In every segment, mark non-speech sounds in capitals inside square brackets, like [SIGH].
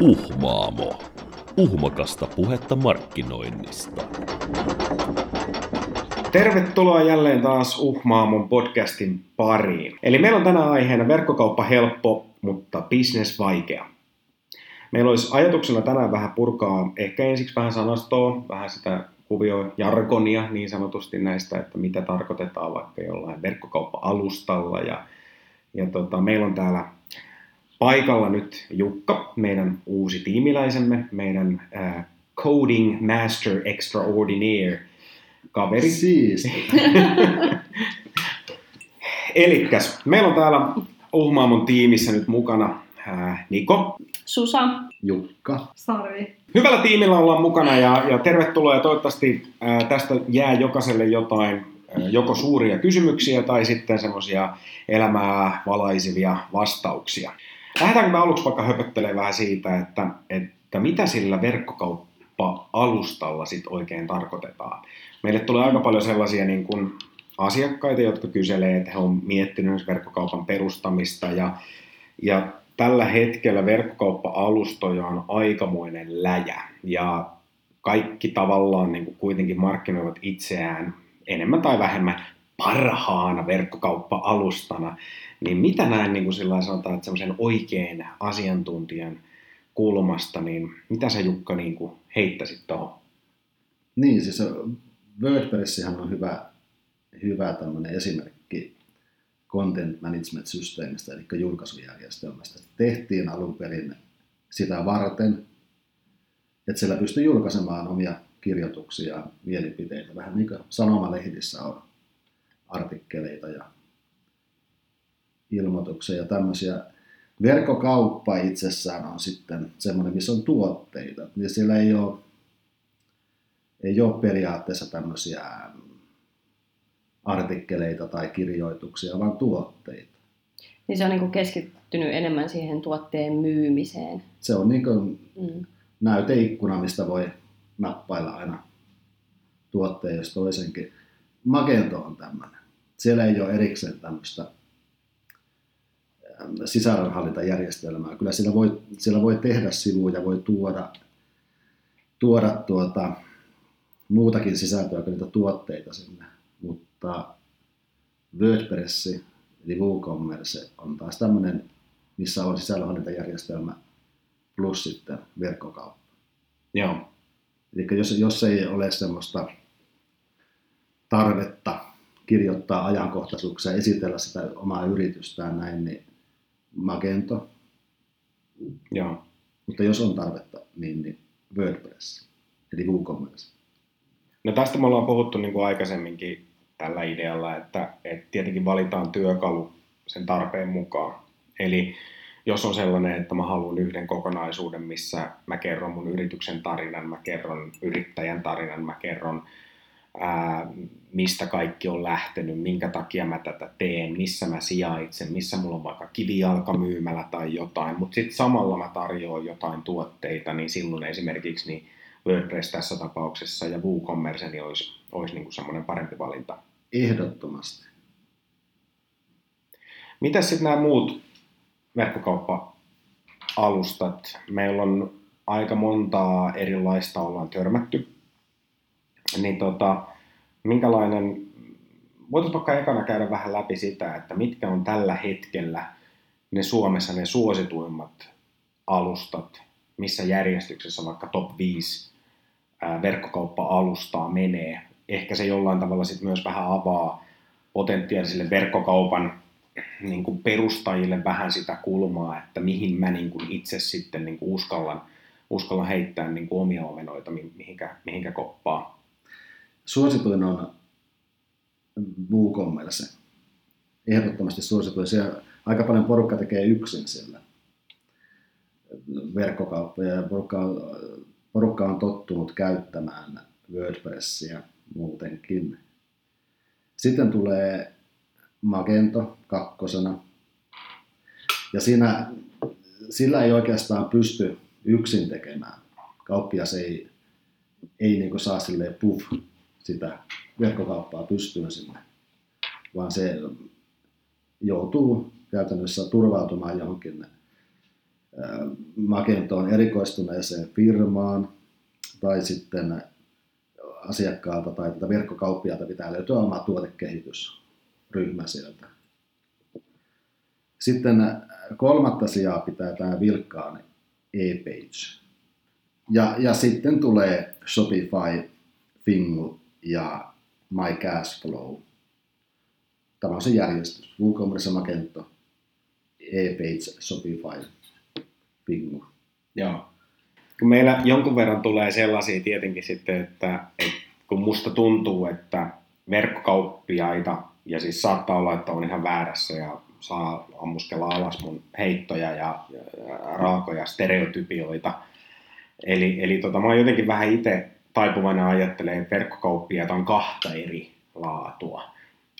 Uhmaamo. Uhmakasta puhetta markkinoinnista. Tervetuloa jälleen taas Uhmaamon podcastin pariin. Eli meillä on tänään aiheena verkkokauppa helppo, mutta business vaikea. Meillä olisi ajatuksena tänään vähän purkaa ehkä ensiksi vähän sanastoa, vähän sitä kuviojargonia niin sanotusti näistä, että mitä tarkoitetaan vaikka jollain verkkokauppa-alustalla. Ja, ja tota, meillä on täällä paikalla nyt Jukka, meidän uusi tiimiläisemme, meidän äh, Coding Master Extraordinaire kaveri. Siis. [LAUGHS] Elikkäs, meillä on täällä Uhmaamon tiimissä nyt mukana äh, Niko. Susa. Jukka. Sarvi. Hyvällä tiimillä ollaan mukana ja, ja tervetuloa ja toivottavasti ää, tästä jää jokaiselle jotain ää, joko suuria kysymyksiä tai sitten semmoisia elämää valaisivia vastauksia. Lähdetäänkö me aluksi vaikka höpöttelemään vähän siitä, että, että mitä sillä verkkokauppa-alustalla sit oikein tarkoitetaan. Meille tulee aika paljon sellaisia niin kuin asiakkaita, jotka kyselee, että he on miettinyt verkkokaupan perustamista ja, ja tällä hetkellä verkkokauppa-alustoja on aikamoinen läjä ja kaikki tavallaan niin kuin kuitenkin markkinoivat itseään enemmän tai vähemmän parhaana verkkokauppa-alustana, niin mitä näin niin kuin sillä sanotaan, että semmoisen oikein asiantuntijan kulmasta, niin mitä sä Jukka niin kuin heittäisit tuohon? Niin, siis WordPressihan on hyvä, hyvä tämmöinen esimerkki content management systeemistä, eli julkaisujärjestelmästä. Tehtiin alun perin sitä varten, että siellä pystyy julkaisemaan omia kirjoituksia, mielipiteitä, vähän niin kuin sanomalehdissä on artikkeleita ja ilmoituksia ja tämmöisiä. Verkkokauppa itsessään on sitten semmoinen, missä on tuotteita. Niin siellä ei ole, ei ole periaatteessa tämmöisiä artikkeleita tai kirjoituksia, vaan tuotteita. Niin se on niin keskittynyt enemmän siihen tuotteen myymiseen. Se on niin kuin mm. näyteikkuna, mistä voi nappailla aina tuotteen jos toisenkin. Magento on tämmöinen. Siellä ei ole erikseen tämmöistä sisällönhallintajärjestelmää. Kyllä siellä voi, siellä voi tehdä sivuja, voi tuoda, tuoda tuota, muutakin sisältöä kuin niitä tuotteita sinne mutta WordPress eli WooCommerce on taas tämmöinen, missä on sisällönhallintajärjestelmä plus sitten verkkokauppa. Joo. Eli jos, jos ei ole semmoista tarvetta kirjoittaa ajankohtaisuuksia, esitellä sitä omaa yritystään näin, niin Magento. Joo. Mutta jos on tarvetta, niin, niin WordPress, eli WooCommerce. No tästä me ollaan puhuttu niin kuin aikaisemminkin tällä idealla, että, että tietenkin valitaan työkalu sen tarpeen mukaan. Eli jos on sellainen, että mä haluan yhden kokonaisuuden, missä mä kerron mun yrityksen tarinan, mä kerron yrittäjän tarinan, mä kerron ää, mistä kaikki on lähtenyt, minkä takia mä tätä teen, missä mä sijaitsen, missä mulla on vaikka kivijalkamyymälä tai jotain, mutta sitten samalla mä tarjoan jotain tuotteita, niin silloin esimerkiksi niin WordPress tässä tapauksessa ja WooCommerce niin olisi, olisi niin semmoinen parempi valinta. Ehdottomasti. Mitä sitten nämä muut verkkokauppa-alustat? Meillä on aika montaa erilaista ollaan törmätty. Niin tota, minkälainen, voitaisiin vaikka ekana käydä vähän läpi sitä, että mitkä on tällä hetkellä ne Suomessa ne suosituimmat alustat, missä järjestyksessä vaikka top 5 verkkokauppa-alustaa menee ehkä se jollain tavalla sit myös vähän avaa potentiaalisille verkkokaupan niin kuin perustajille vähän sitä kulmaa, että mihin mä niin kuin itse sitten niin kuin uskallan, uskallan heittää niin kuin omia omenoita, mihinkä, mihinkä koppaa. Suosituin on WooCommerce. Ehdottomasti suosituin. Siellä aika paljon porukka tekee yksin sillä verkkokauppoja ja porukka porukka on tottunut käyttämään WordPressia – muutenkin. Sitten tulee Magento kakkosena. Ja siinä, sillä ei oikeastaan pysty yksin tekemään. Kauppias ei, ei niin saa silleen puff sitä verkkokauppaa pystyyn sinne, vaan se joutuu käytännössä turvautumaan johonkin Magentoon erikoistuneeseen firmaan tai sitten asiakkaalta tai tätä verkkokauppiaalta pitää löytyä oma tuotekehitysryhmä sieltä. Sitten kolmatta sijaa pitää tämä vilkkaan e-page. Ja, ja sitten tulee Shopify, Fingu ja My Cash Flow. Tämä on se järjestys. WooCommerce, Magento, e-page, Shopify, Fingu. Joo. Kun meillä jonkun verran tulee sellaisia tietenkin sitten, että, että kun musta tuntuu, että verkkokauppiaita, ja siis saattaa olla, että on ihan väärässä ja saa ammuskella alas mun heittoja ja, ja raakoja stereotypioita. Eli, eli tota, mä oon jotenkin vähän itse taipuvainen ajattelemaan, että verkkokauppiaita on kahta eri laatua.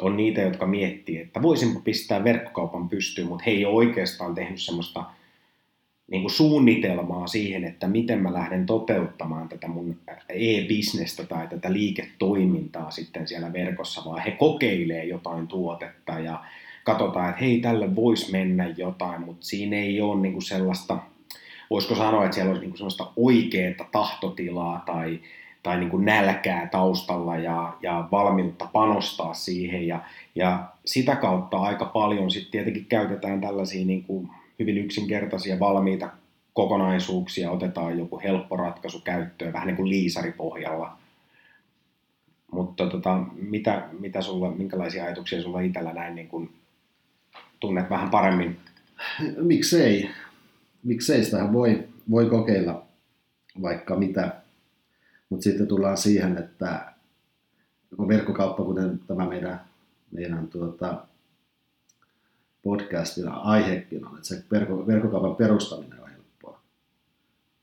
On niitä, jotka miettii, että voisinpa pistää verkkokaupan pystyyn, mutta he ei ole oikeastaan tehnyt semmoista niin kuin suunnitelmaa siihen, että miten mä lähden toteuttamaan tätä mun e-bisnestä tai tätä liiketoimintaa sitten siellä verkossa, vaan he kokeilee jotain tuotetta ja katsotaan, että hei, tälle voisi mennä jotain, mutta siinä ei ole niin kuin sellaista, voisiko sanoa, että siellä olisi niin kuin sellaista oikeaa tahtotilaa tai, tai niin kuin nälkää taustalla ja, ja valmiutta panostaa siihen. Ja, ja sitä kautta aika paljon sitten tietenkin käytetään tällaisia niin kuin hyvin yksinkertaisia valmiita kokonaisuuksia, otetaan joku helppo ratkaisu käyttöön, vähän niin kuin liisaripohjalla. Mutta tota, mitä, mitä sulla, minkälaisia ajatuksia sulla itsellä näin niin kuin tunnet vähän paremmin? Miksei? Miksei sitähän voi, voi kokeilla vaikka mitä. Mutta sitten tullaan siihen, että kun verkkokauppa, kuten tämä meidän, meidän tuota, podcastin aihekin on, että se verkko, verkkokaupan perustaminen on helppoa.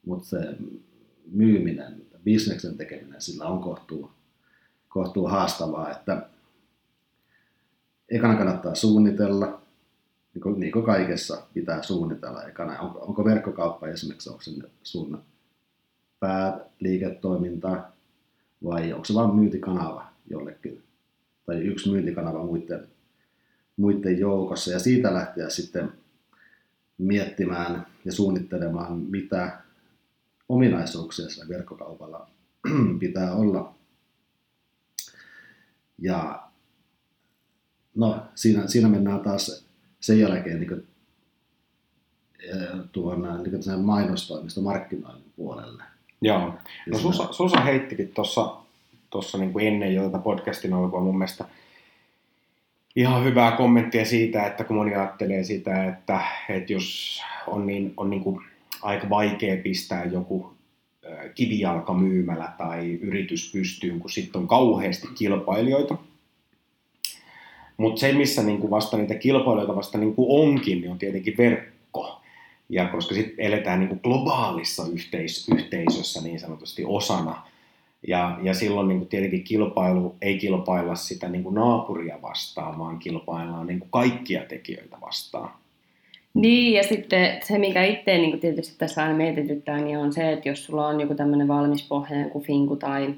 Mutta se myyminen, bisneksen tekeminen, sillä on kohtuu, kohtuu haastavaa, että ekana kannattaa suunnitella, niin kuin, niin kuin kaikessa pitää suunnitella ekana. Onko, onko verkkokauppa esimerkiksi, onko se sun pääliiketoiminta vai onko se vain myyntikanava jollekin tai yksi myyntikanava muiden, muiden joukossa ja siitä lähteä sitten miettimään ja suunnittelemaan, mitä ominaisuuksia sillä verkkokaupalla [CLEARS THROAT] pitää olla. Ja no, siinä, siinä mennään taas sen jälkeen niin kuin, tuon niin mainostoimista markkinoinnin puolelle. Joo. No Susa, Susa heittikin tuossa tossa niin kuin ennen jo tätä podcastin alkua mun mielestä ihan hyvää kommenttia siitä, että kun moni ajattelee sitä, että, että jos on, niin, on niin kuin aika vaikea pistää joku kivijalkamyymälä tai yritys pystyyn, kun sitten on kauheasti kilpailijoita, mutta se, missä niin kuin vasta niitä kilpailijoita vasta niin kuin onkin, niin on tietenkin verkko. Ja koska sitten eletään niin kuin globaalissa yhteis- yhteisössä niin sanotusti osana, ja, ja silloin niin kuin tietenkin kilpailu ei kilpailla sitä niin kuin naapuria vastaan, vaan kilpaillaan niin kuin kaikkia tekijöitä vastaan. Niin, ja sitten se, mikä itse niin tietysti tässä aina mietityttää, niin on se, että jos sulla on joku tämmöinen valmis pohja, kuin Finku tai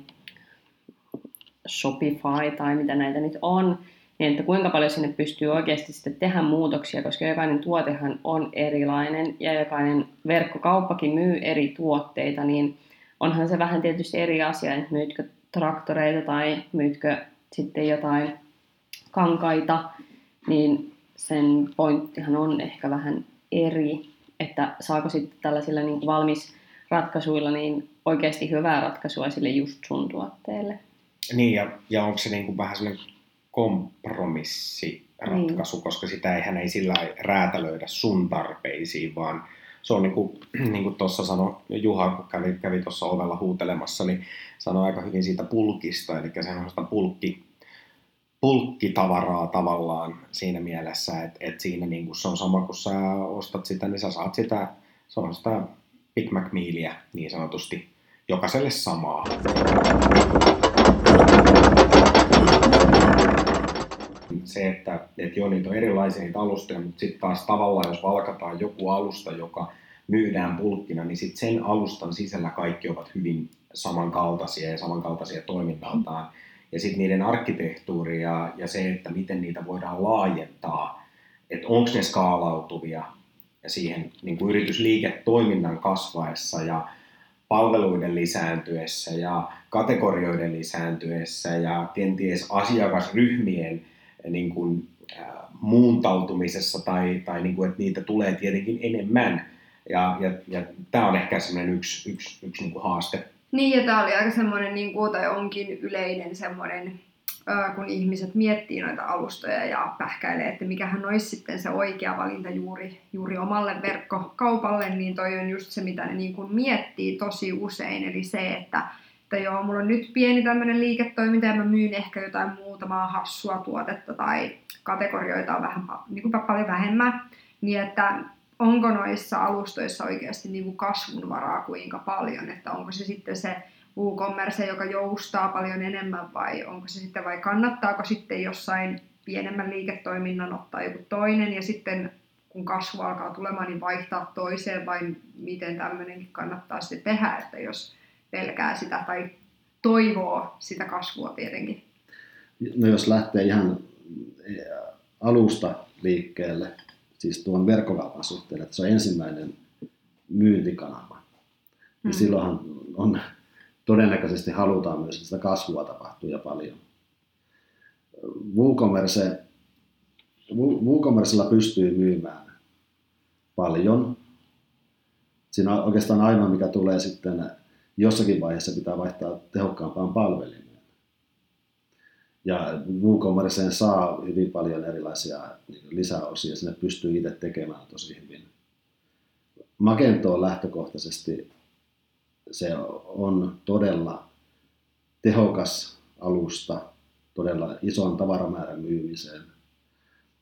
Shopify tai mitä näitä nyt on, niin että kuinka paljon sinne pystyy oikeasti sitten tehdä muutoksia, koska jokainen tuotehan on erilainen ja jokainen verkkokauppakin myy eri tuotteita, niin onhan se vähän tietysti eri asia, että myytkö traktoreita tai myytkö sitten jotain kankaita, niin sen pointtihan on ehkä vähän eri, että saako sitten tällaisilla niin valmis ratkaisuilla niin oikeasti hyvää ratkaisua sille just sun tuotteelle. Niin, ja, ja onko se niin kuin vähän sellainen kompromissiratkaisu, mm. koska sitä ei hän ei sillä räätälöidä sun tarpeisiin, vaan se on [CLEARS THROAT] niin kuin, niin kuin tuossa sanoi Juha, kun kävi, kävi tuossa ovella huutelemassa, niin sanoi aika hyvin siitä pulkista, eli se on sitä pulkki, pulkkitavaraa tavallaan siinä mielessä, että, että siinä niin kuin se on sama, kun sä ostat sitä, niin sä saat sitä, se on sitä Big Mac Mealia niin sanotusti, jokaiselle samaa. Että, että joo, niitä on erilaisia niitä alustoja, mutta sitten taas tavallaan, jos valkataan joku alusta, joka myydään pulkkina, niin sitten sen alustan sisällä kaikki ovat hyvin samankaltaisia ja samankaltaisia toiminnaltaan. Ja sitten niiden arkkitehtuuri ja, ja se, että miten niitä voidaan laajentaa, että onko ne skaalautuvia, siihen niin kuin yritysliiketoiminnan kasvaessa ja palveluiden lisääntyessä ja kategorioiden lisääntyessä ja kenties asiakasryhmien niin kuin, äh, muuntautumisessa tai, tai niin kuin, että niitä tulee tietenkin enemmän. Ja, ja, ja tämä on ehkä semmoinen yksi, yksi, yksi niin kuin haaste. Niin, ja tämä oli aika semmoinen, niin kuin, tai onkin yleinen semmoinen kun ihmiset miettii noita alustoja ja pähkäilee, että mikähän olisi sitten se oikea valinta juuri, juuri omalle verkkokaupalle, niin toi on just se, mitä ne niin kuin miettii tosi usein. Eli se, että, että joo, mulla on nyt pieni tämmöinen liiketoiminta ja mä myyn ehkä jotain muutamaa hassua tuotetta tai kategorioita on vähän, niin kuin paljon vähemmän, niin että onko noissa alustoissa oikeasti niin kuin kasvun varaa kuinka paljon, että onko se sitten se WooCommerce, joka joustaa paljon enemmän vai onko se sitten vai kannattaako sitten jossain pienemmän liiketoiminnan ottaa joku toinen ja sitten kun kasvu alkaa tulemaan, niin vaihtaa toiseen vai miten tämmöinenkin kannattaa sitten tehdä, että jos pelkää sitä tai toivoo sitä kasvua tietenkin. No jos lähtee ihan eh, alusta liikkeelle, siis tuon verkkokaupan suhteen, että se on ensimmäinen myyntikanava, niin mm. silloinhan on todennäköisesti halutaan myös, että sitä kasvua tapahtuu ja paljon. WooCommerce, WooCommercella pystyy myymään paljon. Siinä on oikeastaan ainoa, mikä tulee sitten jossakin vaiheessa pitää vaihtaa tehokkaampaan palvelimeen. Ja WooCommerceen saa hyvin paljon erilaisia lisäosia, sinne pystyy itse tekemään tosi hyvin. Magento lähtökohtaisesti se on todella tehokas alusta todella ison tavaramäärän myymiseen.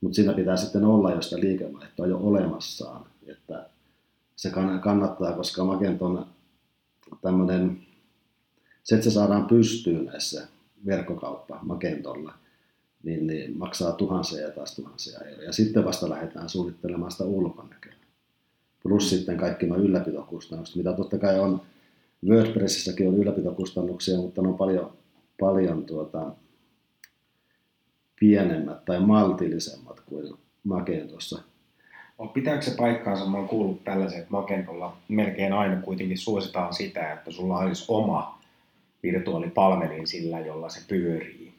Mutta siinä pitää sitten olla jo sitä liikevaihtoa jo olemassaan, että se kannattaa, koska Magenton tämmöinen, se, että se saadaan pystyyn näissä verkkokauppa Magentolla, niin, niin maksaa tuhansia ja taas tuhansia euroja. Ja sitten vasta lähdetään suunnittelemaan sitä ulkonäköä. Plus sitten kaikki nuo ylläpitokustannukset, mitä totta kai on WordPressissäkin on ylläpitokustannuksia, mutta ne on paljon, paljon tuota, pienemmät tai maltillisemmat kuin Magentossa. Oh, pitääkö se paikkaansa? Mä oon kuullut tällaisen, että Magentolla melkein aina kuitenkin suositaan sitä, että sulla olisi oma virtuaalipalvelin sillä, jolla se pyörii.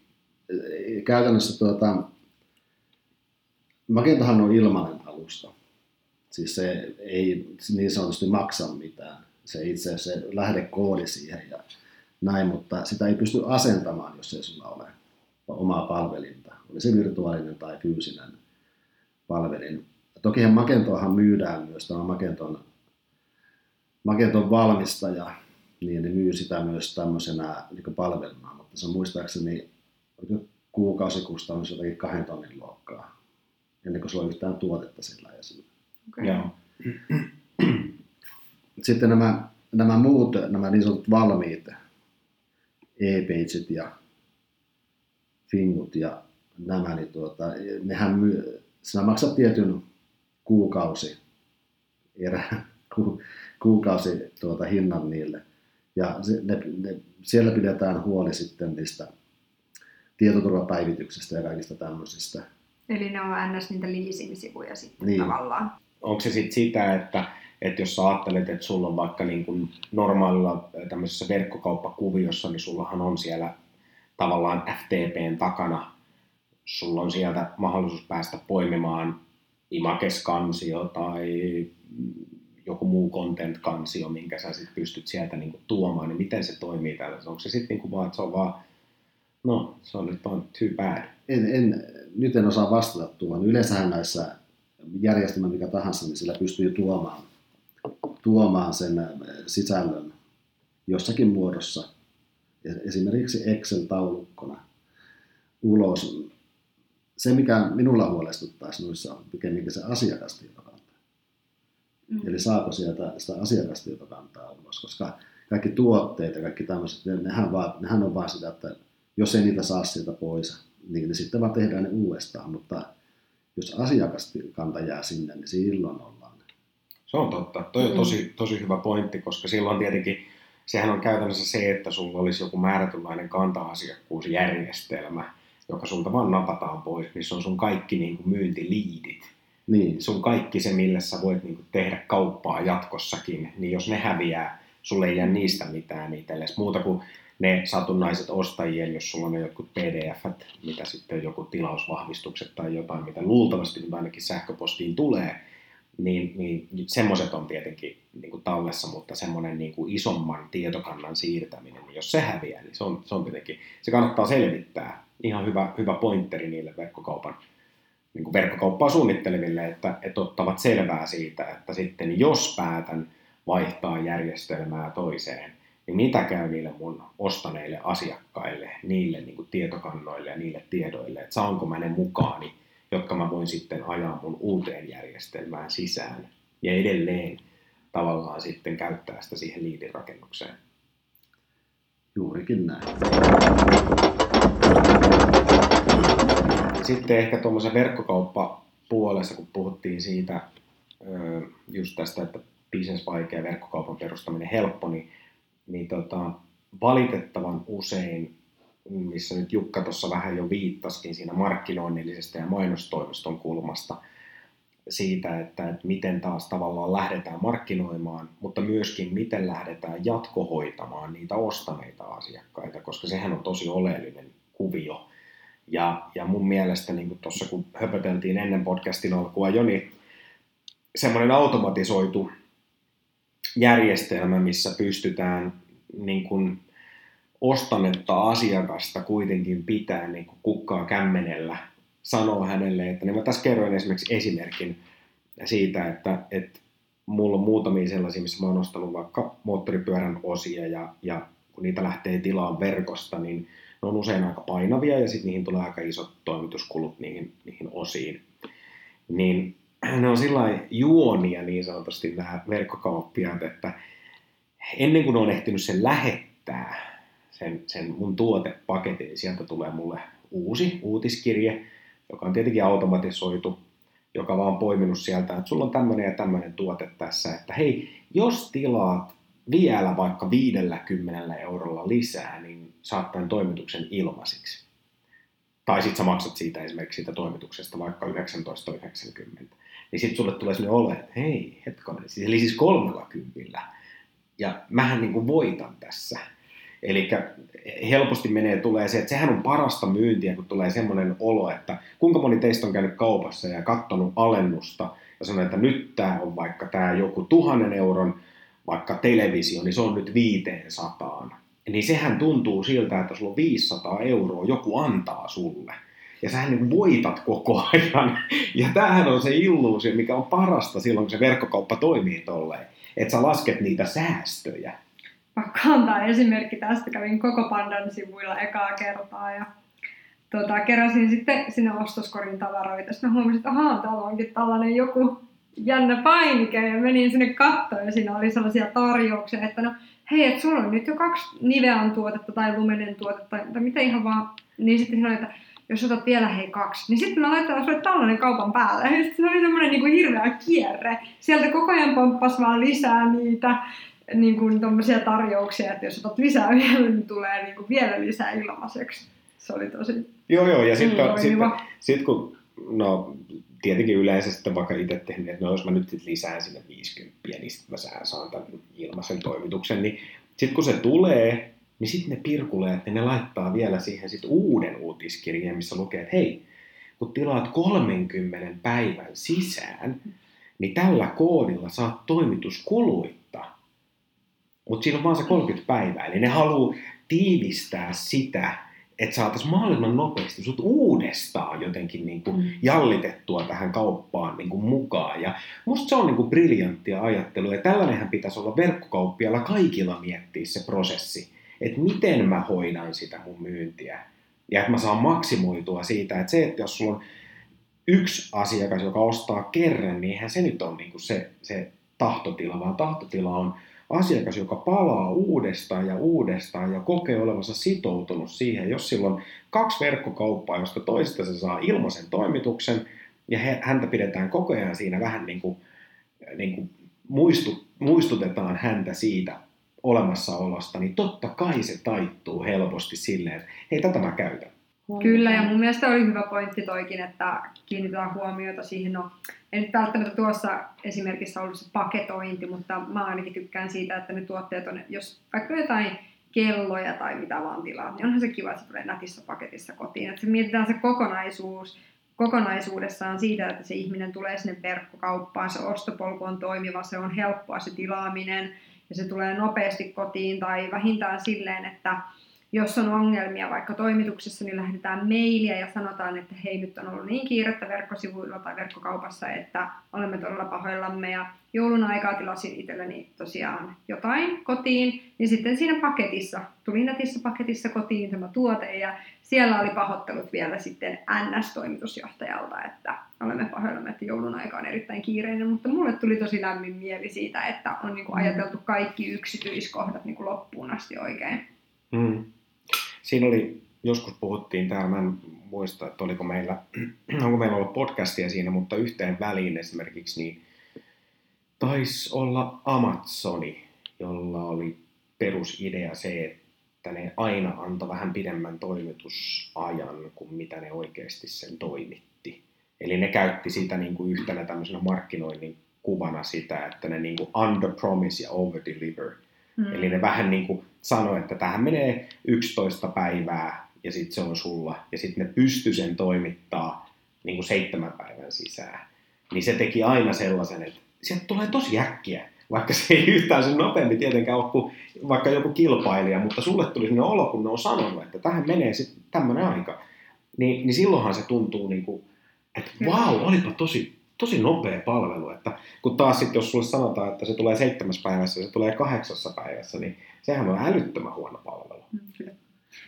Käytännössä tuota, Magentohan on ilmainen alusta. Siis se ei niin sanotusti maksa mitään se itse se lähdekoodi siihen ja näin, mutta sitä ei pysty asentamaan, jos ei sulla ole omaa palvelinta, oli se virtuaalinen tai fyysinen palvelin. Tokihan Magentoahan myydään myös, tämä Magenton, Magenton valmistaja, niin ne myy sitä myös tämmöisenä niin palveluna, mutta se on muistaakseni kuukausikustannus jotakin kahden tonnin luokkaa, ennen kuin sulla on yhtään tuotetta sillä esillä. Okay. Joo. Sitten nämä, nämä muut, nämä niin sanotut valmiit e-pageit ja fingut ja nämä, niin tuota, nehän myy, sinä maksat tietyn kuukausi, erä, ku, kuukausi tuota hinnan niille. Ja se, ne, ne, siellä pidetään huoli sitten niistä tietoturvapäivityksestä ja kaikista tämmöisistä. Eli ne on ns. niitä leasing-sivuja sitten niin. tavallaan. Onko se sitten sitä, että että jos sä ajattelet, että sulla on vaikka niin kuin normaalilla tämmöisessä verkkokauppakuviossa, niin sullahan on siellä tavallaan FTPn takana, sulla on sieltä mahdollisuus päästä poimimaan imakeskansio tai joku muu content-kansio, minkä sä sitten pystyt sieltä niin kuin tuomaan, niin miten se toimii täällä? Onko se sitten niin vaan, että se on vaan, no se on nyt vaan too bad? En, en, nyt en osaa vastata tuohon. Yleensähän näissä järjestelmä mikä tahansa, niin sillä pystyy tuomaan tuomaan sen sisällön jossakin muodossa, esimerkiksi Excel-taulukkona ulos. Se, mikä minulla huolestuttaisi noissa on pikemminkin se asiakastietokanta. Mm. Eli saako sieltä sitä asiakastietokantaa ulos, koska kaikki tuotteet ja kaikki tämmöiset, nehän, vaan, nehän on vaan sitä, että jos ei niitä saa sieltä pois, niin ne sitten vaan tehdään ne uudestaan, mutta jos asiakaskanta jää sinne, niin silloin on se on totta. Toi on mm. tosi, tosi hyvä pointti, koska silloin tietenkin sehän on käytännössä se, että sulla olisi joku määrätynlainen kanta-asiakkuusjärjestelmä, joka sulta vaan napataan pois, missä on sun kaikki niin kuin myyntiliidit. Niin, sun kaikki se, millä sä voit niin kuin, tehdä kauppaa jatkossakin, niin jos ne häviää, sulle ei jää niistä mitään itsellesi muuta kuin ne satunnaiset ostajien, jos sulla on jotkut pdf mitä sitten joku tilausvahvistukset tai jotain, mitä luultavasti nyt ainakin sähköpostiin tulee, niin, niin semmoiset on tietenkin niin kuin tallessa, mutta semmoinen niin kuin isomman tietokannan siirtäminen, niin jos se häviää, niin se on, se on tietenkin, se kannattaa selvittää. Ihan hyvä, hyvä pointteri niille verkkokaupan, niin kuin verkkokauppaa suunnitteleville, että, että ottavat selvää siitä, että sitten jos päätän vaihtaa järjestelmää toiseen, niin mitä käy niille mun ostaneille asiakkaille, niille niin kuin tietokannoille ja niille tiedoille, että saanko mä ne mukaani, jotka mä voin sitten ajaa mun uuteen järjestelmään sisään ja edelleen tavallaan sitten käyttää sitä siihen liitin rakennukseen. juurikin näin. Sitten ehkä tuommoisen verkkokauppapuolessa, kun puhuttiin siitä just tästä, että business vaikea, verkkokaupan perustaminen helppo, niin, niin tota, valitettavan usein, missä nyt Jukka tuossa vähän jo viittaskin siinä markkinoinnillisesta ja mainostoimiston kulmasta, siitä, että, että miten taas tavallaan lähdetään markkinoimaan, mutta myöskin miten lähdetään jatkohoitamaan niitä ostaneita asiakkaita, koska sehän on tosi oleellinen kuvio. Ja, ja mun mielestä, niin kuin tuossa kun höpöteltiin ennen podcastin alkua jo, niin semmoinen automatisoitu järjestelmä, missä pystytään niin kuin ostanetta asiakasta kuitenkin pitää niin kuin kukkaa kämmenellä, sanoo hänelle, että niin mä tässä kerroin esimerkiksi esimerkin siitä, että, että mulla on muutamia sellaisia, missä mä oon ostanut vaikka moottoripyörän osia ja, ja kun niitä lähtee tilaan verkosta, niin ne on usein aika painavia ja sitten niihin tulee aika isot toimituskulut niihin, niihin osiin. Niin [CLEARS THROAT] ne on sillä juonia niin sanotusti nämä verkkokauppiaat, että ennen kuin on ehtinyt sen lähettää, sen, sen mun tuotepaketin, niin sieltä tulee mulle uusi uutiskirje, joka on tietenkin automatisoitu, joka vaan poiminut sieltä, että sulla on tämmöinen ja tämmöinen tuote tässä, että hei, jos tilaat vielä vaikka 50 eurolla lisää, saat tämän toimituksen ilmaisiksi. Tai sitten sä maksat siitä esimerkiksi siitä toimituksesta vaikka 19,90. Niin sitten sulle tulee sellainen olo, että hei, hetkonen, eli siis kolmella kympillä. Ja mähän niin kuin voitan tässä. Eli helposti menee, tulee se, että sehän on parasta myyntiä, kun tulee semmoinen olo, että kuinka moni teistä on käynyt kaupassa ja katsonut alennusta ja sanoo, että nyt tämä on vaikka tämä joku tuhannen euron vaikka televisio, niin se on nyt 500. Niin sehän tuntuu siltä, että sulla on 500 euroa, joku antaa sulle. Ja sähän niin voitat koko ajan. Ja tämähän on se illuusio, mikä on parasta silloin, kun se verkkokauppa toimii tolleen. Että sä lasket niitä säästöjä. Pakko antaa esimerkki tästä. Kävin koko Pandan sivuilla ekaa kertaa ja tota, keräsin sitten sinne ostoskorin tavaroita. Sitten huomasin, että ahaa, täällä onkin tällainen joku jännä painike ja menin sinne kattoon ja siinä oli sellaisia tarjouksia, että no hei, että sulla on nyt jo kaksi Nivean tuotetta tai Lumenen tuotetta tai mitä ihan vaan, niin sitten sanoin, että jos otat vielä hei kaksi, niin sitten mä laitan sulle tällainen kaupan päälle. Ja sitten se oli semmoinen niin kuin hirveä kierre. Sieltä koko ajan pomppas vaan lisää niitä niin kuin tarjouksia, että jos otat lisää [LAUGHS] vielä, niin tulee niin kuin vielä lisää ilmaiseksi. Se oli tosi Joo, joo, ja sitten sit, hyvä. sit, kun, no tietenkin yleensä sitten vaikka itse tehnyt, että no jos mä nyt sit lisään sinne 50, niin sitten mä saan- tämän ilmaisen toimituksen, niin sitten kun se tulee, niin sitten ne pirkuleet, niin ne laittaa vielä siihen sit uuden uutiskirjeen, missä lukee, että hei, kun tilaat 30 päivän sisään, niin tällä koodilla saat toimituskuluitta. Mutta siinä on vaan se 30 päivää, eli ne haluaa tiivistää sitä, että saataisiin mahdollisimman nopeasti sut uudestaan jotenkin niin kuin Mm. jallitettua tähän kauppaan niin kuin mukaan. Ja musta se on niin kuin briljanttia ajattelua, ja tällainenhän pitäisi olla verkkokauppialla kaikilla miettiä se prosessi, että miten mä hoidan sitä mun myyntiä, ja että mä saan maksimoitua siitä, että se, että jos sulla on yksi asiakas, joka ostaa kerran, niin eihän se nyt ole niin kuin se, se tahtotila, vaan tahtotila on asiakas, joka palaa uudestaan ja uudestaan ja kokee olevansa sitoutunut siihen, jos sillä on kaksi verkkokauppaa, josta toisesta se saa ilmaisen toimituksen ja häntä pidetään koko ajan siinä vähän niin kuin, niin kuin muistu, muistutetaan häntä siitä olemassaolosta, niin totta kai se taittuu helposti silleen, että hei tätä mä käytän. Kyllä, ja mun mielestä oli hyvä pointti toikin, että kiinnitetään huomiota siihen, no ei nyt välttämättä tuossa esimerkissä ollut se paketointi, mutta mä ainakin tykkään siitä, että ne tuotteet on, jos vaikka jotain kelloja tai mitä vaan tilaa, niin onhan se kiva, että se tulee nätissä paketissa kotiin. Että se mietitään se kokonaisuus, kokonaisuudessaan siitä, että se ihminen tulee sinne verkkokauppaan, se ostopolku on toimiva, se on helppoa se tilaaminen ja se tulee nopeasti kotiin tai vähintään silleen, että jos on ongelmia vaikka toimituksessa, niin lähetetään mailia ja sanotaan, että hei nyt on ollut niin kiirettä verkkosivuilla tai verkkokaupassa, että olemme todella pahoillamme ja joulun aikaa tilasin itselleni tosiaan jotain kotiin, niin sitten siinä paketissa, tuli netissä paketissa kotiin tämä tuote ja siellä oli pahoittelut vielä sitten NS-toimitusjohtajalta, että olemme pahoillamme, että joulun aika on erittäin kiireinen, mutta mulle tuli tosi lämmin mieli siitä, että on niin kuin ajateltu kaikki yksityiskohdat niin kuin loppuun asti oikein. Mm. Siinä oli, joskus puhuttiin täällä, mä en muista, että oliko meillä, [CLEARS THROAT] onko meillä ollut podcastia siinä, mutta yhteen väliin esimerkiksi, niin taisi olla Amazoni, jolla oli perusidea se, että ne aina antoi vähän pidemmän toimitusajan kuin mitä ne oikeasti sen toimitti. Eli ne käytti sitä niin kuin yhtenä tämmöisenä markkinoinnin kuvana sitä, että ne niin kuin under promise ja over deliver – Mm. Eli ne vähän niin kuin sanoi, että tähän menee 11 päivää ja sitten se on sulla. Ja sitten ne pysty sen toimittaa niin kuin seitsemän päivän sisään. Niin se teki aina sellaisen, että sieltä tulee tosi äkkiä. Vaikka se ei yhtään sen nopeammin tietenkään ole kuin vaikka joku kilpailija, mutta sulle tuli sinne olo, kun ne on sanonut, että tähän menee sitten tämmöinen aika. Niin, niin silloinhan se tuntuu niin kuin, että vau, wow, olipa tosi tosi nopea palvelu, että kun taas sitten jos sulle sanotaan, että se tulee seitsemässä päivässä ja se tulee kahdeksassa päivässä, niin sehän on älyttömän huono palvelu. Mm,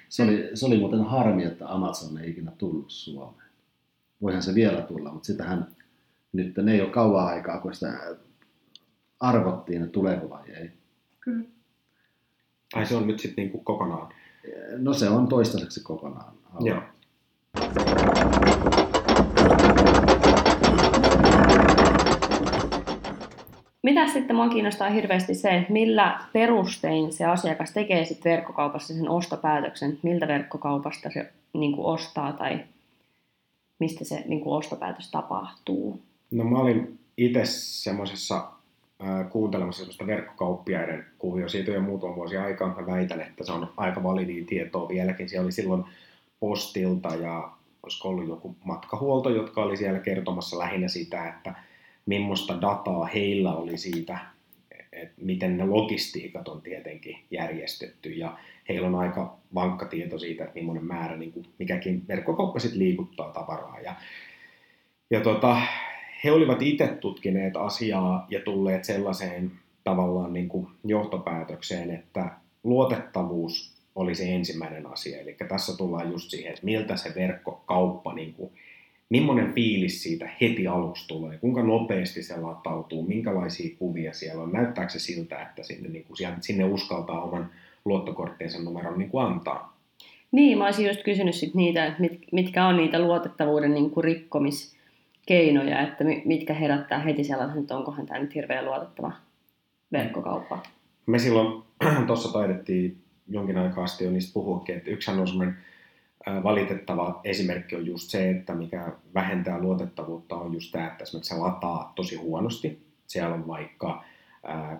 se oli, se oli muuten harmi, että Amazon ei ikinä tullut Suomeen. Voihan se vielä tulla, mutta sitähän nyt ne ei ole kauan aikaa, kun sitä arvottiin, että tuleeko vai ei. Kyllä. Ai se on nyt sitten niinku kokonaan? No se on toistaiseksi kokonaan. Joo. Mitä sitten mua kiinnostaa hirveästi se, että millä perustein se asiakas tekee sitten verkkokaupassa sen ostopäätöksen, miltä verkkokaupasta se niin kuin ostaa tai mistä se niin kuin ostopäätös tapahtuu? No mä olin itse semmoisessa kuuntelemassa semmoista verkkokauppiaiden kuvio siitä jo muutama vuosi aikaa. Mä väitän, että se on aika validia tietoa vieläkin. Siellä oli silloin postilta ja olisiko ollut joku matkahuolto, jotka oli siellä kertomassa lähinnä sitä, että millaista dataa heillä oli siitä, että miten ne logistiikat on tietenkin järjestetty ja heillä on aika vankka tieto siitä, että millainen määrä niin kuin mikäkin verkkokauppa sitten liikuttaa tavaraa. Ja, ja tota, he olivat itse tutkineet asiaa ja tulleet sellaiseen tavallaan niin kuin johtopäätökseen, että luotettavuus oli se ensimmäinen asia. Eli tässä tullaan just siihen, että miltä se verkkokauppa niin kuin millainen fiilis siitä heti aluksi tulee, kuinka nopeasti se latautuu, minkälaisia kuvia siellä on, näyttääkö se siltä, että sinne, niin kuin, sinne uskaltaa oman luottokorttinsa numeron niin kuin antaa. Niin, mä olisin just kysynyt sit niitä, että mit, mitkä on niitä luotettavuuden niin kuin rikkomiskeinoja, että mitkä herättää heti sellaisen, että onkohan tämä nyt hirveän luotettava verkkokauppa. Me silloin [CLEARS THROAT] tuossa taidettiin jonkin aikaa asti jo niistä puhuakin, että yksihän on semmoinen valitettava esimerkki on just se, että mikä vähentää luotettavuutta on just tämä, että esimerkiksi se lataa tosi huonosti. Siellä on vaikka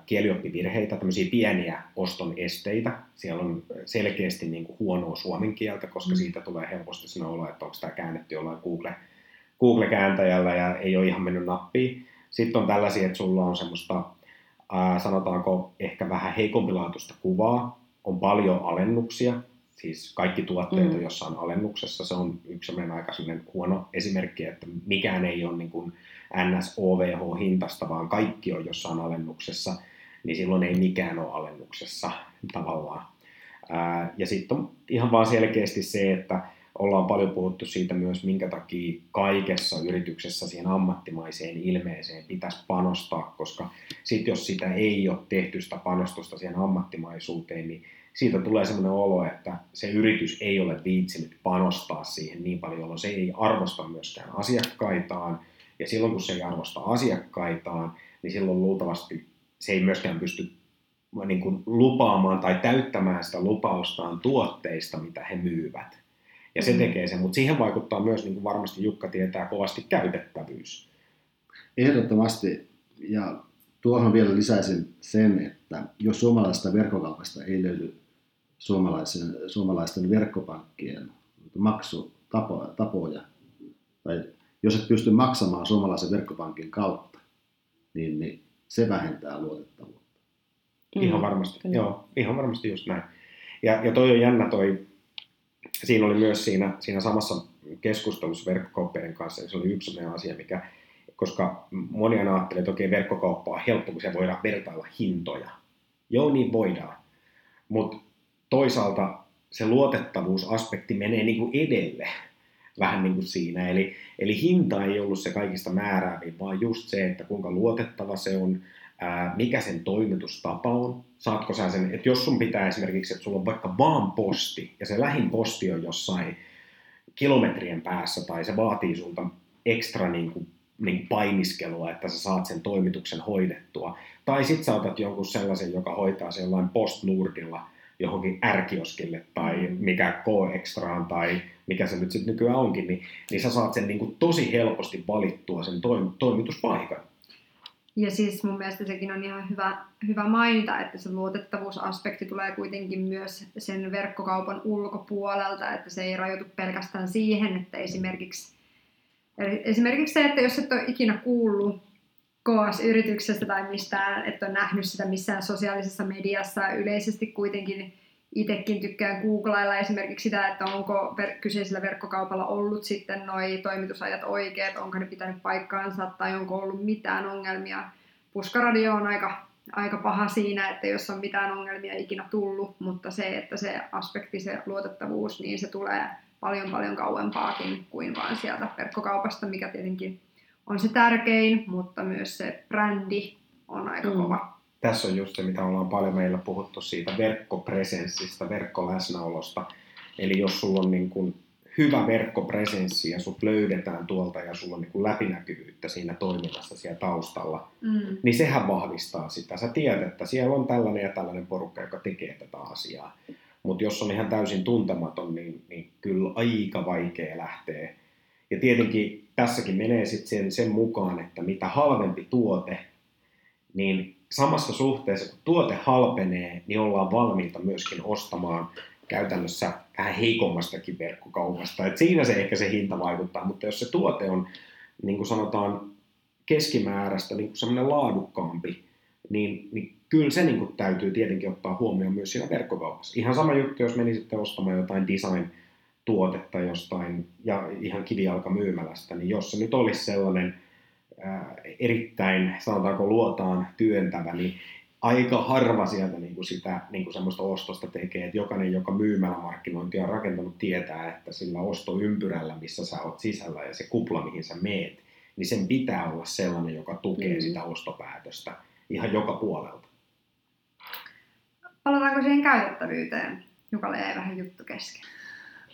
kielioppivirheitä, tämmöisiä pieniä oston esteitä. Siellä on selkeästi niin kuin huonoa suomen kieltä, koska mm. siitä tulee helposti sinne olo, että onko tämä käännetty jollain Google, Google-kääntäjällä ja ei ole ihan mennyt nappiin. Sitten on tällaisia, että sulla on semmoista, sanotaanko ehkä vähän heikompilaatuista kuvaa, on paljon alennuksia, siis kaikki tuotteet mm. on jossain alennuksessa. Se on yksi sellainen aika sellainen huono esimerkki, että mikään ei ole niin kuin NS-OVH-hintasta, vaan kaikki on jossain alennuksessa, niin silloin ei mikään ole alennuksessa tavallaan. Ää, ja sitten on ihan vaan selkeästi se, että ollaan paljon puhuttu siitä myös, minkä takia kaikessa yrityksessä siihen ammattimaiseen ilmeeseen pitäisi panostaa, koska sitten jos sitä ei ole tehty sitä panostusta siihen ammattimaisuuteen, niin siitä tulee sellainen olo, että se yritys ei ole viitsinyt panostaa siihen niin paljon, jolloin se ei arvosta myöskään asiakkaitaan. Ja silloin kun se ei arvosta asiakkaitaan, niin silloin luultavasti se ei myöskään pysty niin kuin lupaamaan tai täyttämään sitä lupaustaan tuotteista, mitä he myyvät. Ja se Mm. tekee sen, mutta siihen vaikuttaa myös, niin kuin varmasti Jukka tietää, kovasti käytettävyys. Ehdottomasti. Ja tuohon vielä lisäisin sen, että jos suomalaisesta verkkokaupasta ei löydy suomalaisen, suomalaisten verkkopankkien maksutapoja, tai jos et pysty maksamaan suomalaisen verkkopankin kautta, niin, niin se vähentää luotettavuutta. Ihan Mm, varmasti, kyllä. joo, ihan varmasti just näin. Ja, ja toi on jännä toi, siinä oli myös siinä, siinä samassa keskustelussa verkkokauppiaiden kanssa, niin se oli yksi sellainen asia, mikä, koska moni aina ajattelee, että okei, verkkokauppa on helppo, kun se voidaan vertailla hintoja. Joo, niin voidaan. Mutta toisaalta se luotettavuusaspekti menee niin kuin edelle vähän niin kuin siinä. Eli, eli hinta ei ollut se kaikista määräävin, vaan just se, että kuinka luotettava se on, ää, mikä sen toimitustapa on. Saatko sä sen, että jos sun pitää esimerkiksi, että sulla on vaikka vaan posti, ja se lähin posti on jossain kilometrien päässä, tai se vaatii sulta ekstra niin kuin, niin kuin painiskelua, että sä saat sen toimituksen hoidettua. Tai sit sä otat jonkun sellaisen, joka hoitaa sen jollain postnurdilla johonkin ärkioskille tai mikä K-extraan tai mikä se nyt sitten nykyään onkin, niin, niin sä saat sen niin kuin tosi helposti valittua sen toim- toimituspaikan. Ja siis mun mielestä sekin on ihan hyvä, hyvä mainita, että se luotettavuusaspekti tulee kuitenkin myös sen verkkokaupan ulkopuolelta, että se ei rajoitu pelkästään siihen, että esimerkiksi, esimerkiksi se, että jos et ole ikinä kuullut KS-yrityksestä tai mistään, että on nähnyt sitä missään sosiaalisessa mediassa, yleisesti kuitenkin itsekin tykkään googlailla esimerkiksi sitä, että onko ver- kyseisellä verkkokaupalla ollut sitten noi toimitusajat oikeat, onko ne pitänyt paikkaansa tai onko ollut mitään ongelmia. Puskaradio on aika, aika paha siinä, että jos on mitään ongelmia ikinä tullut, mutta se, että se aspekti, se luotettavuus, niin se tulee paljon paljon kauempaakin kuin vaan sieltä verkkokaupasta, mikä tietenkin on se tärkein, mutta myös se brändi on aika Mm. kova. Tässä on just se, mitä ollaan paljon meillä puhuttu siitä verkkopresenssistä, verkkoläsnäolosta. Eli jos sulla on niin kuin hyvä verkkopresenssi ja sut löydetään tuolta ja sulla on niin kuin läpinäkyvyyttä siinä toiminnassa siellä taustalla, Mm. niin sehän vahvistaa sitä. Sä tiedät, että siellä on tällainen ja tällainen porukka, joka tekee tätä asiaa. Mutta jos on ihan täysin tuntematon, niin, niin kyllä aika vaikea lähteä. Ja tietenkin tässäkin menee sitten sen, sen mukaan, että mitä halvempi tuote, niin samassa suhteessa kun tuote halpenee, niin ollaan valmiita myöskin ostamaan käytännössä vähän heikommastakin verkkokaupasta. Et siinä se ehkä se hinta vaikuttaa, mutta jos se tuote on, niin kuin sanotaan, keskimääräistä niin kuin semmoinen laadukkaampi, niin, niin kyllä se niin kuin täytyy tietenkin ottaa huomioon myös siinä verkkokaupassa. Ihan sama juttu, jos menisitte ostamaan jotain design-tuotetta jostain ja ihan kivijalkamyymälästä, niin jos se nyt olisi sellainen ää, erittäin, sanotaanko luotaan työntävä, niin aika harva sieltä niin kuin sitä niin kuin semmoista ostosta tekee, että jokainen, joka myymälämarkkinointia on rakentanut, tietää, että sillä ostoympyrällä, missä sä oot sisällä ja se kupla, mihin sä meet, niin sen pitää olla sellainen, joka tukee Mm. sitä ostopäätöstä ihan joka puolelta. Palataanko siihen käytettävyyteen? Jukalle jäi vähän juttu kesken.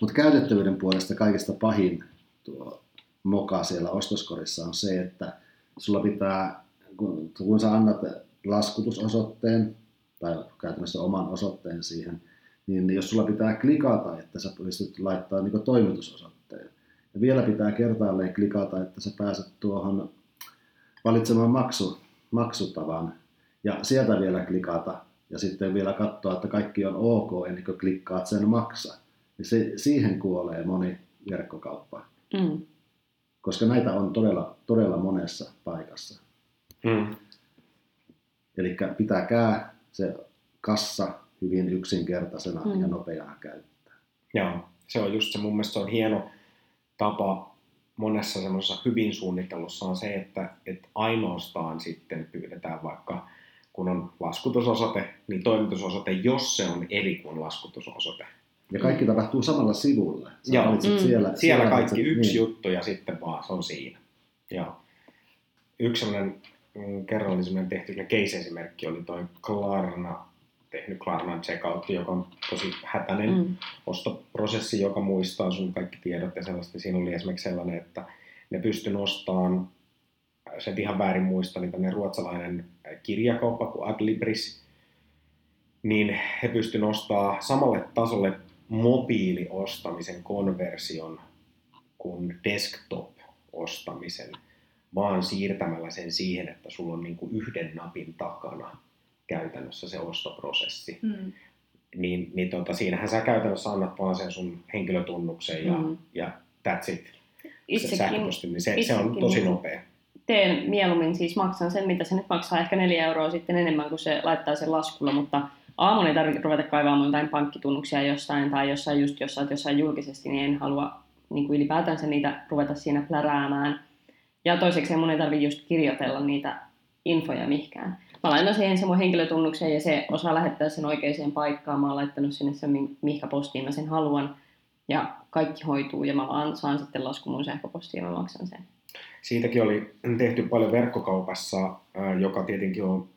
Mutta käytettävyyden puolesta kaikista pahin tuo moka siellä ostoskorissa on se, että sulla pitää, kun, kun sä annat laskutusosoitteen tai käytännössä oman osoitteen siihen, niin jos sulla pitää klikata, että sä pystyt laittaa niin toimitusosoitteen. Ja vielä pitää kertaalleen klikata, että sä pääset tuohon valitsemaan maksu, maksutavan. Ja sieltä vielä klikata ja sitten vielä katsoa, että kaikki on ok ennen kuin klikkaat sen maksa. Niin se, siihen kuolee moni verkkokauppa, Mm. koska näitä on todella, todella monessa paikassa. Mm. Eli pitäkää se kassa hyvin yksinkertaisena Mm. ja nopeana käyttää. Joo, se on just se, mun mielestä se on hieno tapa monessa semmoisessa hyvin suunnittelussa on se, että, että ainoastaan sitten pyydetään vaikka, kun on laskutusosoite, niin toimitusosoite, jos se on eri kuin laskutusosoite. Ja kaikki tapahtuu samalla sivulla. Sä Joo. Mm. siellä, Siellä kaikki valitset- yksi niin. juttu ja sitten vaan se on siinä. Joo. Yksi sellainen, mm, kerran oli sellainen tehty case-esimerkki, oli toi Klarna, tehnyt Klarnan checkout, joka on tosi hätäinen Mm. ostoprosessi, joka muistaa sun kaikki tiedot ja sellaista. Siinä oli esimerkiksi sellainen, että ne pystyi nostamaan, se et ihan väärin muista, niin tämmöinen ruotsalainen kirjakauppa kuin Adlibris, niin he pystyi nostaa samalle tasolle mobiiliostamisen konversion kuin desktop-ostamisen, vaan siirtämällä sen siihen, että sulla on niin kuin yhden napin takana käytännössä se ostoprosessi. Mm. Niin, niin tota, siinähän sä käytännössä annat vaan sen sun henkilötunnuksen ja, Mm. ja that's it. Se Itsekin sähköposti, niin se, se on tosi niin- nopea. teen mieluummin siis maksan sen, mitä se nyt maksaa, ehkä neljä euroa sitten enemmän kuin se laittaa sen laskulla, mutta aamun ei tarvitse ruveta kaivaamaan jotain pankkitunnuksia jostain tai jossain just jossain, jossain julkisesti, niin en halua niin kuin ylipäätänsä niitä ruveta siinä pläräämään. Ja toiseksi mun ei tarvitse just kirjoitella niitä infoja mihinkään. Mä laitan siihen sen mun henkilötunnuksen ja se osaa lähettää sen oikeaan paikkaan. Mä oon laittanut sinne sen, mi- mihinkä postiin mä sen haluan. Ja kaikki hoituu ja mä vaan saan sitten lasku mun sähköpostiin ja mä maksan sen. Siitäkin oli tehty paljon verkkokaupassa, joka tietenkin on,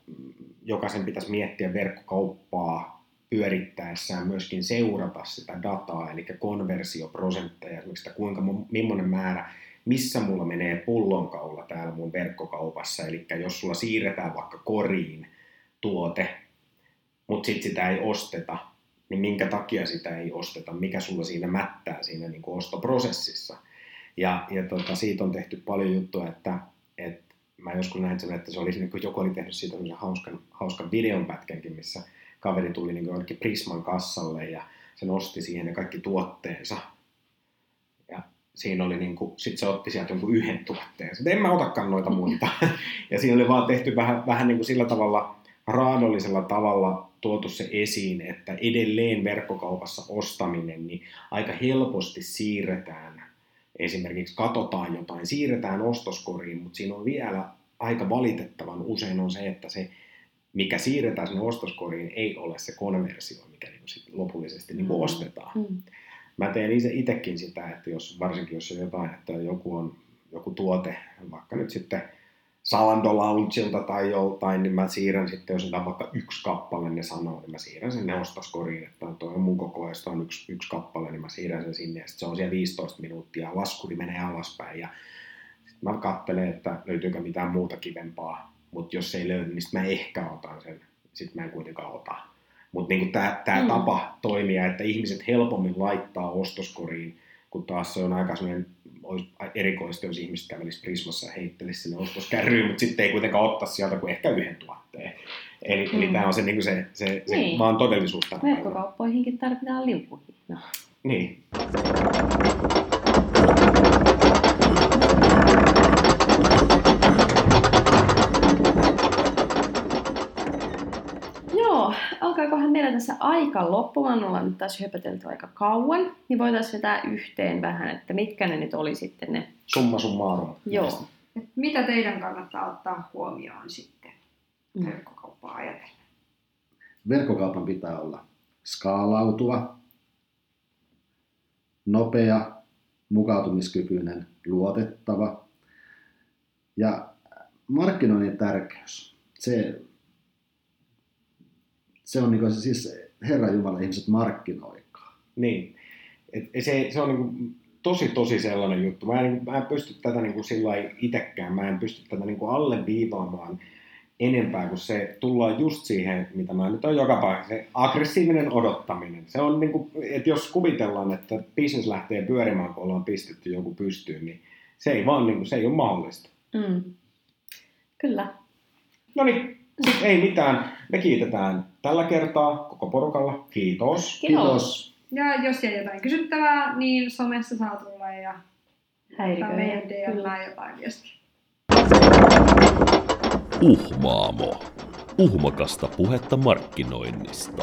jokaisen pitäisi miettiä verkkokauppaa pyörittäessään myöskin seurata sitä dataa, eli konversioprosentteja, esimerkiksi että kuinka, millainen määrä, missä mulla menee pullonkaula täällä mun verkkokaupassa, eli jos sulla siirretään vaikka koriin tuote, mutta sitten sitä ei osteta, niin minkä takia sitä ei osteta, mikä sulla siinä mättää siinä niin ostoprosessissa. Ja, ja tota, siitä on tehty paljon juttua, että, että mä joskus näin sen, että se oli, niin joku oli tehnyt siitä hauskan, hauskan videonpätkänkin, missä kaveri tuli niin jollekin Prisman kassalle ja se nosti siihen ne kaikki tuotteensa. Ja siinä oli niin kuin, sit se otti sieltä jonkun yhden tuotteen. Sitten en mä otakaan noita muita. [LAUGHS] ja siinä oli vaan tehty vähän, vähän niin kuin sillä tavalla raadollisella tavalla tuotu se esiin, että edelleen verkkokaupassa ostaminen, niin aika helposti siirretään esimerkiksi katsotaan jotain, siirretään ostoskoriin, mutta siinä on vielä aika valitettavan usein on se, että se, mikä siirretään sinne ostoskoriin, ei ole se konversio, mikä niin sit lopullisesti niin Mm. ostetaan. Mm. Mä teen itse itsekin sitä, että jos, varsinkin jos on jotain, että joku on joku tuote, vaikka nyt sitten Salando tai joltain, niin mä siirrän sitten, jos on vaikka yksi kappale, ne sanoo, niin mä siirrän sen ostoskoriin, että toi on mun kokoista on yksi, yksi kappale, niin mä siirrän sen sinne, ja sitten se on siellä 15 minuuttia, laskuri menee alaspäin, ja sitten mä katselen, että löytyykö mitään muuta kivempaa, mutta jos ei löydy, niin sitten mä ehkä otan sen, sitten mä en kuitenkaan ota. Mutta niin tämä tää Mm. tapa toimia, että ihmiset helpommin laittaa ostoskoriin, kun taas se on aika erikoista, jos ihmiset kävelisivät Prismassa ja heittelisi sinne ostoskärryyn, mutta sitten ei kuitenkaan ottaisi sieltä kuin ehkä yhden tuotteen. Eli, mm. eli tämä on se, niin se, se, se Niin. vaan todellisuus. Verkkokauppoihinkin tarvitaan liukuhinnaa. Niin. Alkaakohan meillä tässä aika loppumaan, ollaan nyt taas höpötelty aika kauan, niin voitaisiin vetää yhteen vähän, että mitkä ne nyt oli sitten ne. Summa summarum. Joo. Et mitä teidän kannattaa ottaa huomioon sitten Mm. verkkokauppaa ajatellen? Verkkokaupan pitää olla skaalautuva, nopea, mukautumiskykyinen, luotettava ja markkinoinnin tärkeys. Se, se on niin kuin, siis Herra Jumala, ihmiset markkinoikaa. Niin. Et se, se on niin tosi tosi sellainen juttu. Mä en, mä en pysty tätä niin sillä itsekään, mä en pysty tätä niin alleviivaamaan enempää kuin se, tullaan just siihen, mitä mä nyt on joka paikassa, se aggressiivinen odottaminen. Se on niin kuin, että jos kuvitellaan, että business lähtee pyörimään, kun ollaan pistetty joku pystyyn, niin se ei vaan, niin kuin, se ei ole mahdollista. Mm. Kyllä. No niin, sit ei mitään. Me kiitetään tällä kertaa koko porukalla. Kiitos. Kiitos. Ja jos jäi jotain kysyttävää, niin somessa saa tulla ja Häiriköitä. meidän. DM jotain viestiä. Uhmaamo. Uhmakasta puhetta markkinoinnista.